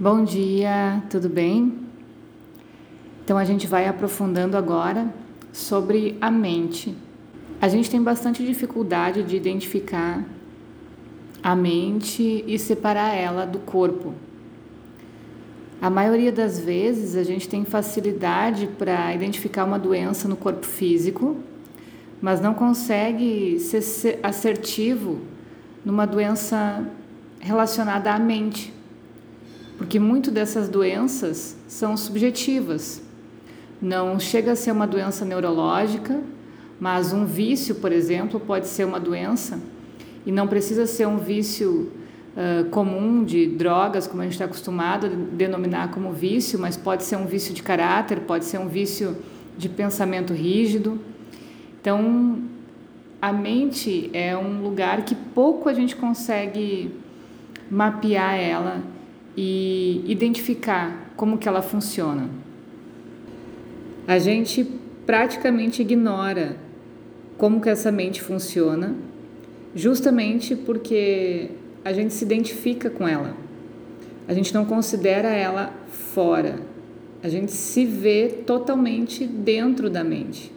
Bom dia, tudo bem? Então a gente vai aprofundando agora sobre a mente. A gente tem bastante dificuldade de identificar a mente e separar ela do corpo. A maioria das vezes a gente tem facilidade para identificar uma doença no corpo físico, mas não consegue ser assertivo numa doença relacionada à mente porque muito dessas doenças são subjetivas. Não chega a ser uma doença neurológica, mas um vício, por exemplo, pode ser uma doença e não precisa ser um vício uh, comum de drogas, como a gente está acostumado a denominar como vício, mas pode ser um vício de caráter, pode ser um vício de pensamento rígido. Então, a mente é um lugar que pouco a gente consegue mapear ela e identificar como que ela funciona. A gente praticamente ignora como que essa mente funciona, justamente porque a gente se identifica com ela. A gente não considera ela fora. A gente se vê totalmente dentro da mente.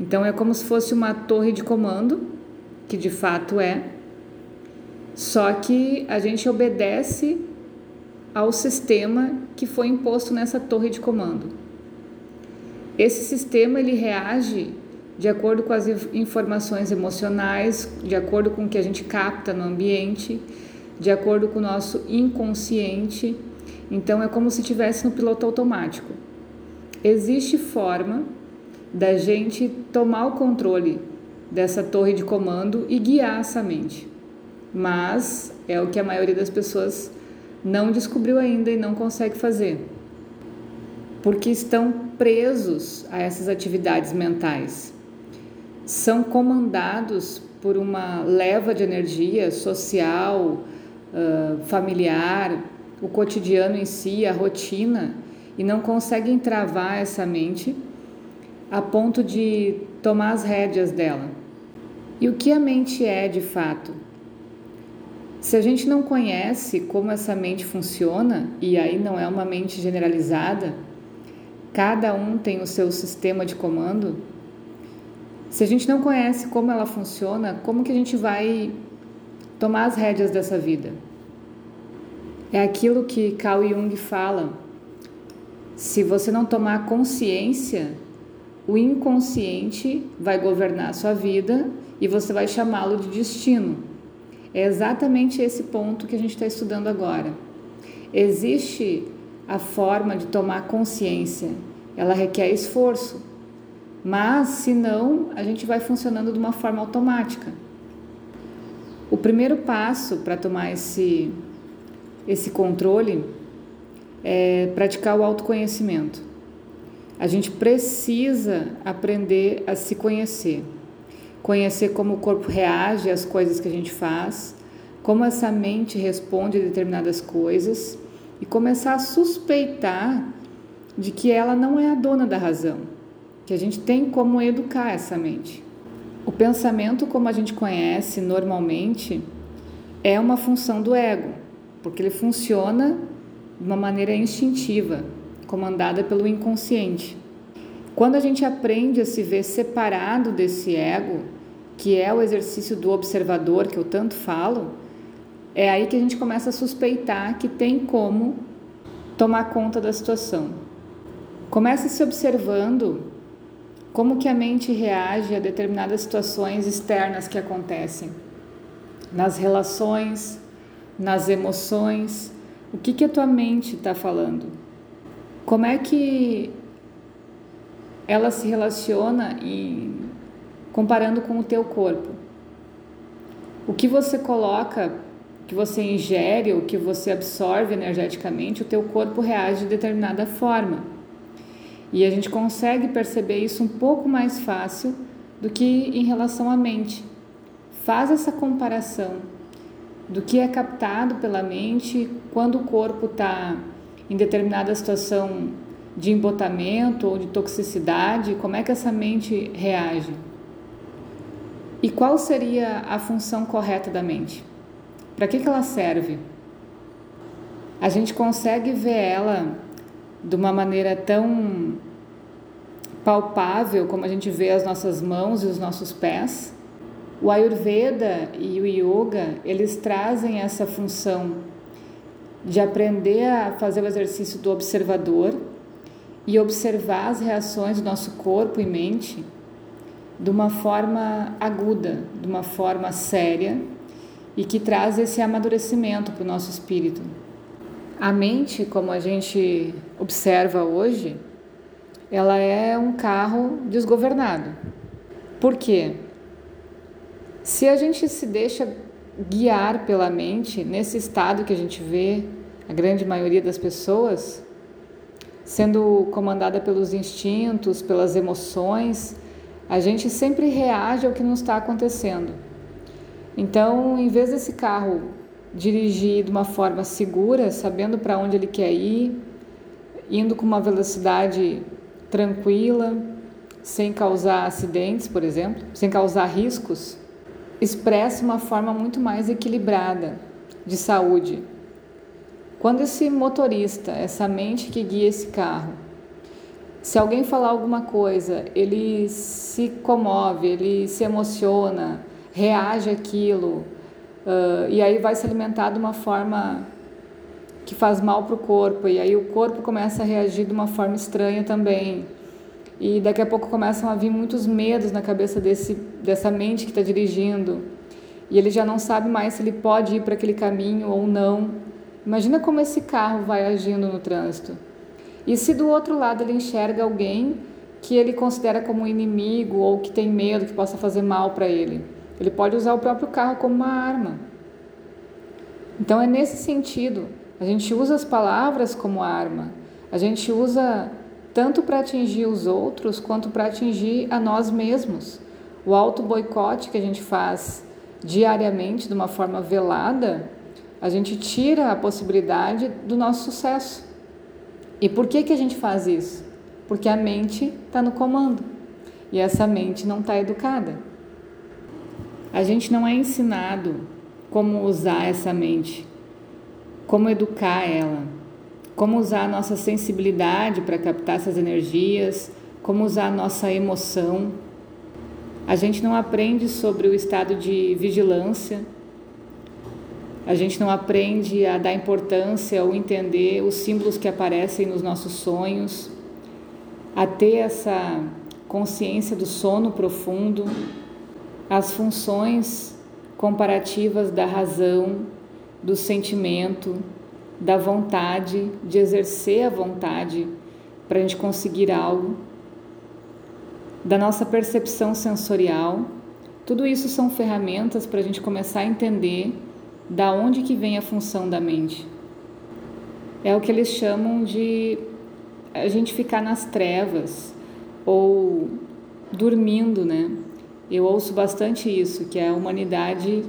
Então é como se fosse uma torre de comando, que de fato é, só que a gente obedece ao sistema que foi imposto nessa torre de comando. Esse sistema ele reage de acordo com as informações emocionais, de acordo com o que a gente capta no ambiente, de acordo com o nosso inconsciente. Então é como se estivesse no piloto automático. Existe forma da gente tomar o controle dessa torre de comando e guiar essa mente. Mas é o que a maioria das pessoas não descobriu ainda e não consegue fazer, porque estão presos a essas atividades mentais. São comandados por uma leva de energia social, uh, familiar, o cotidiano em si, a rotina, e não conseguem travar essa mente a ponto de tomar as rédeas dela. E o que a mente é de fato? Se a gente não conhece como essa mente funciona, e aí não é uma mente generalizada, cada um tem o seu sistema de comando. Se a gente não conhece como ela funciona, como que a gente vai tomar as rédeas dessa vida? É aquilo que Carl Jung fala. Se você não tomar consciência, o inconsciente vai governar a sua vida e você vai chamá-lo de destino. É exatamente esse ponto que a gente está estudando agora. Existe a forma de tomar consciência, ela requer esforço, mas se não, a gente vai funcionando de uma forma automática. O primeiro passo para tomar esse, esse controle é praticar o autoconhecimento. A gente precisa aprender a se conhecer conhecer como o corpo reage às coisas que a gente faz, como essa mente responde a determinadas coisas e começar a suspeitar de que ela não é a dona da razão, que a gente tem como educar essa mente. O pensamento, como a gente conhece normalmente, é uma função do ego, porque ele funciona de uma maneira instintiva, comandada pelo inconsciente. Quando a gente aprende a se ver separado desse ego, que é o exercício do observador que eu tanto falo, é aí que a gente começa a suspeitar que tem como tomar conta da situação. Começa se observando como que a mente reage a determinadas situações externas que acontecem, nas relações, nas emoções, o que que a tua mente está falando? Como é que ela se relaciona em, comparando com o teu corpo. O que você coloca, que você ingere, o que você absorve energeticamente, o teu corpo reage de determinada forma. E a gente consegue perceber isso um pouco mais fácil do que em relação à mente. Faz essa comparação do que é captado pela mente quando o corpo está em determinada situação de embotamento ou de toxicidade, como é que essa mente reage? E qual seria a função correta da mente? Para que, que ela serve? a gente consegue ver ela de uma maneira tão palpável como a gente vê as nossas mãos e os nossos pés. O Ayurveda e o Yoga, eles trazem essa função de aprender a fazer o exercício do observador e observar as reações do nosso corpo e mente de uma forma aguda, de uma forma séria e que traz esse amadurecimento para o nosso espírito. A mente, como a gente observa hoje, ela é um carro desgovernado. Por quê? Se a gente se deixa guiar pela mente, nesse estado que a gente vê a grande maioria das pessoas, sendo comandada pelos instintos, pelas emoções, a gente sempre reage ao que não está acontecendo. Então, em vez desse carro dirigir de uma forma segura, sabendo para onde ele quer ir, indo com uma velocidade tranquila, sem causar acidentes, por exemplo, sem causar riscos, expressa uma forma muito mais equilibrada de saúde. Quando esse motorista, essa mente que guia esse carro, se alguém falar alguma coisa, ele se comove, ele se emociona, reage àquilo, Uh, e aí vai se alimentar de uma forma que faz mal para o corpo, e aí o corpo começa a reagir de uma forma estranha também. E daqui a pouco começam a vir muitos medos na cabeça desse, dessa mente que está dirigindo. E ele já não sabe mais se ele pode ir para aquele caminho ou não. Imagina como esse carro vai agindo no trânsito. E se do outro lado ele enxerga alguém que ele considera como inimigo ou que tem medo que possa fazer mal para ele? Ele pode usar o próprio carro como uma arma. Então é nesse sentido. A gente usa as palavras como arma. A gente usa tanto para atingir os outros quanto para atingir a nós mesmos. O auto boicote que a gente faz diariamente de uma forma velada, a gente tira a possibilidade do nosso sucesso. E por que que a gente faz isso? Porque a mente está no comando e essa mente não está educada. A gente não é ensinado como usar essa mente, como educar ela, como usar a nossa sensibilidade para captar essas energias, como usar a nossa emoção. A gente não aprende sobre o estado de vigilância, a gente não aprende a dar importância ou entender os símbolos que aparecem nos nossos sonhos, a ter essa consciência do sono profundo as funções comparativas da razão, do sentimento, da vontade, de exercer a vontade para a gente conseguir algo, da nossa percepção sensorial. Tudo isso são ferramentas para a gente começar a entender da onde que vem a função da mente. É o que eles chamam de a gente ficar nas trevas ou dormindo, né? eu ouço bastante isso, que a humanidade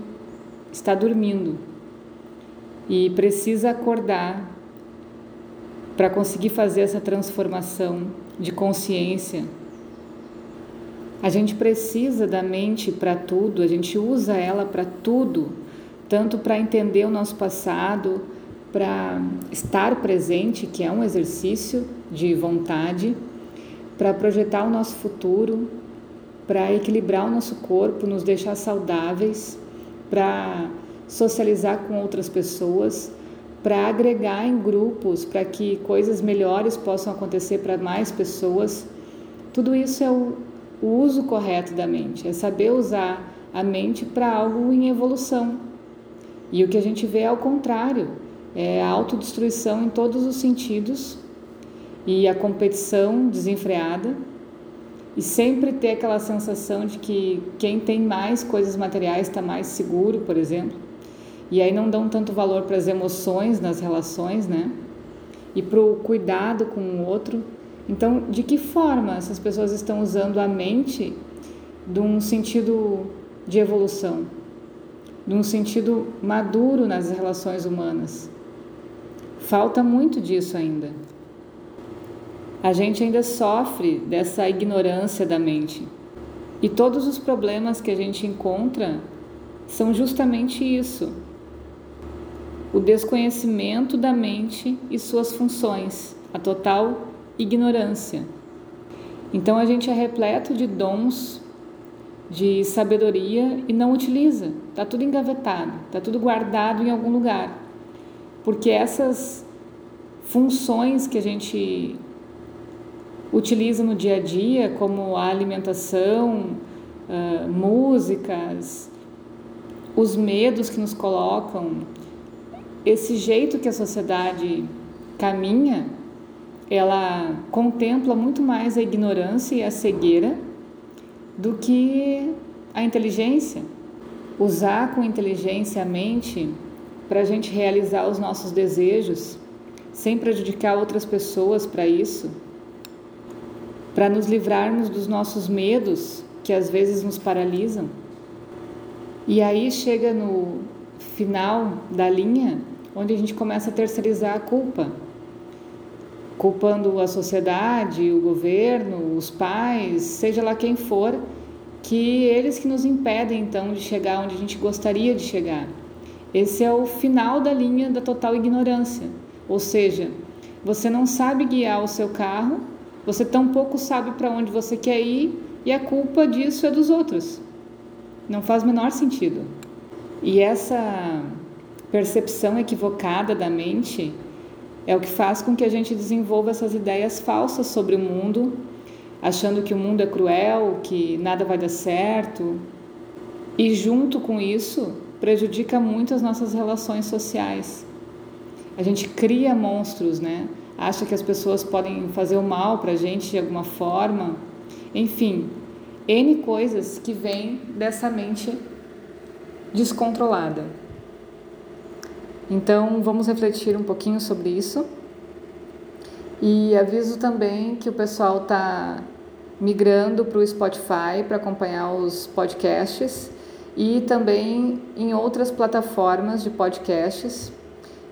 está dormindo e precisa acordar para conseguir fazer essa transformação de consciência. A gente precisa da mente para tudo, a gente usa ela para tudo, tanto para entender o nosso passado, para estar presente, que é um exercício de vontade, para projetar o nosso futuro, para equilibrar o nosso corpo, nos deixar saudáveis, para socializar com outras pessoas, para agregar em grupos, para que coisas melhores possam acontecer para mais pessoas. Tudo isso é o, o uso correto da mente, é saber usar a mente para algo em evolução. E o que a gente vê é ao contrário, é a autodestruição em todos os sentidos e a competição desenfreada e sempre ter aquela sensação de que quem tem mais coisas materiais está mais seguro, por exemplo. E aí não dão tanto valor para as emoções nas relações, né? E para o cuidado com o outro. Então, de que forma essas pessoas estão usando a mente de um sentido de evolução, de um sentido maduro nas relações humanas? Falta muito disso ainda a gente ainda sofre dessa ignorância da mente. E todos os problemas que a gente encontra são justamente isso. o desconhecimento da mente e suas funções, a total ignorância. Então a gente é repleto de dons, de sabedoria e não utiliza. Está tudo engavetado, está tudo guardado em algum lugar. Porque essas funções que a gente utiliza no dia a dia, como a alimentação, uh, músicas, os medos que nos colocam, esse jeito que a sociedade caminha, ela contempla muito mais a ignorância e a cegueira do que a inteligência. Usar com inteligência a mente para a gente realizar os nossos desejos, sem prejudicar outras pessoas para isso, para nos livrarmos dos nossos medos que às vezes nos paralisam. E aí chega no final da linha onde a gente começa a terceirizar a culpa, culpando a sociedade, o governo, os pais, seja lá quem for, que eles que nos impedem então de chegar onde a gente gostaria de chegar. Esse é o final da linha da total ignorância. Ou seja, você não sabe guiar o seu carro, você tampouco sabe para onde você quer ir e a culpa disso é dos outros. Não faz o menor sentido. E essa percepção equivocada da mente é o que faz com que a gente desenvolva essas ideias falsas sobre o mundo, achando que o mundo é cruel, que nada vai dar certo. E junto com isso, prejudica muito as nossas relações sociais. A gente cria monstros, né? Acha que as pessoas podem fazer o mal para a gente de alguma forma. Enfim, N coisas que vêm dessa mente descontrolada. Então, vamos refletir um pouquinho sobre isso. E aviso também que o pessoal está migrando para o Spotify para acompanhar os podcasts e também em outras plataformas de podcasts.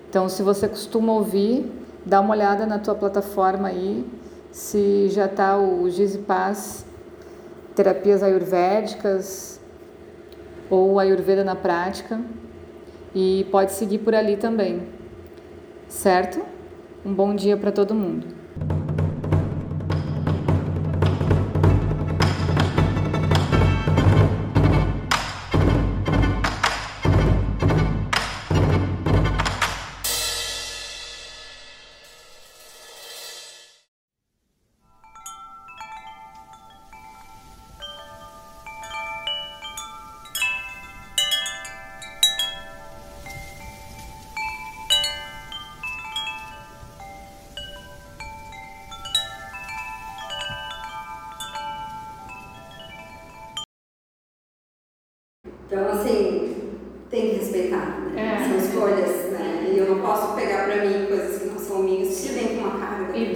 Então, se você costuma ouvir, dá uma olhada na tua plataforma aí, se já está o Gizipaz Terapias Ayurvédicas ou Ayurveda na Prática e pode seguir por ali também, certo? Um bom dia para todo mundo.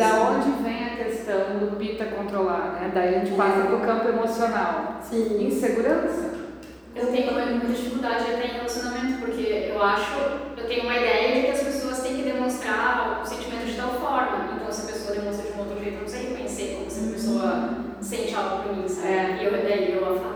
Da onde vem a questão do pita controlar, né? Daí a gente passa é. pro campo emocional. Sim. Insegurança. Eu tenho muita dificuldade até em relacionamento, porque eu acho, eu tenho uma ideia de que as pessoas têm que demonstrar o sentimento de tal forma. Então, se a pessoa demonstra de um outro jeito, eu não sei reconhecer como se a pessoa sente algo por mim, sabe? É. E eu, daí eu falo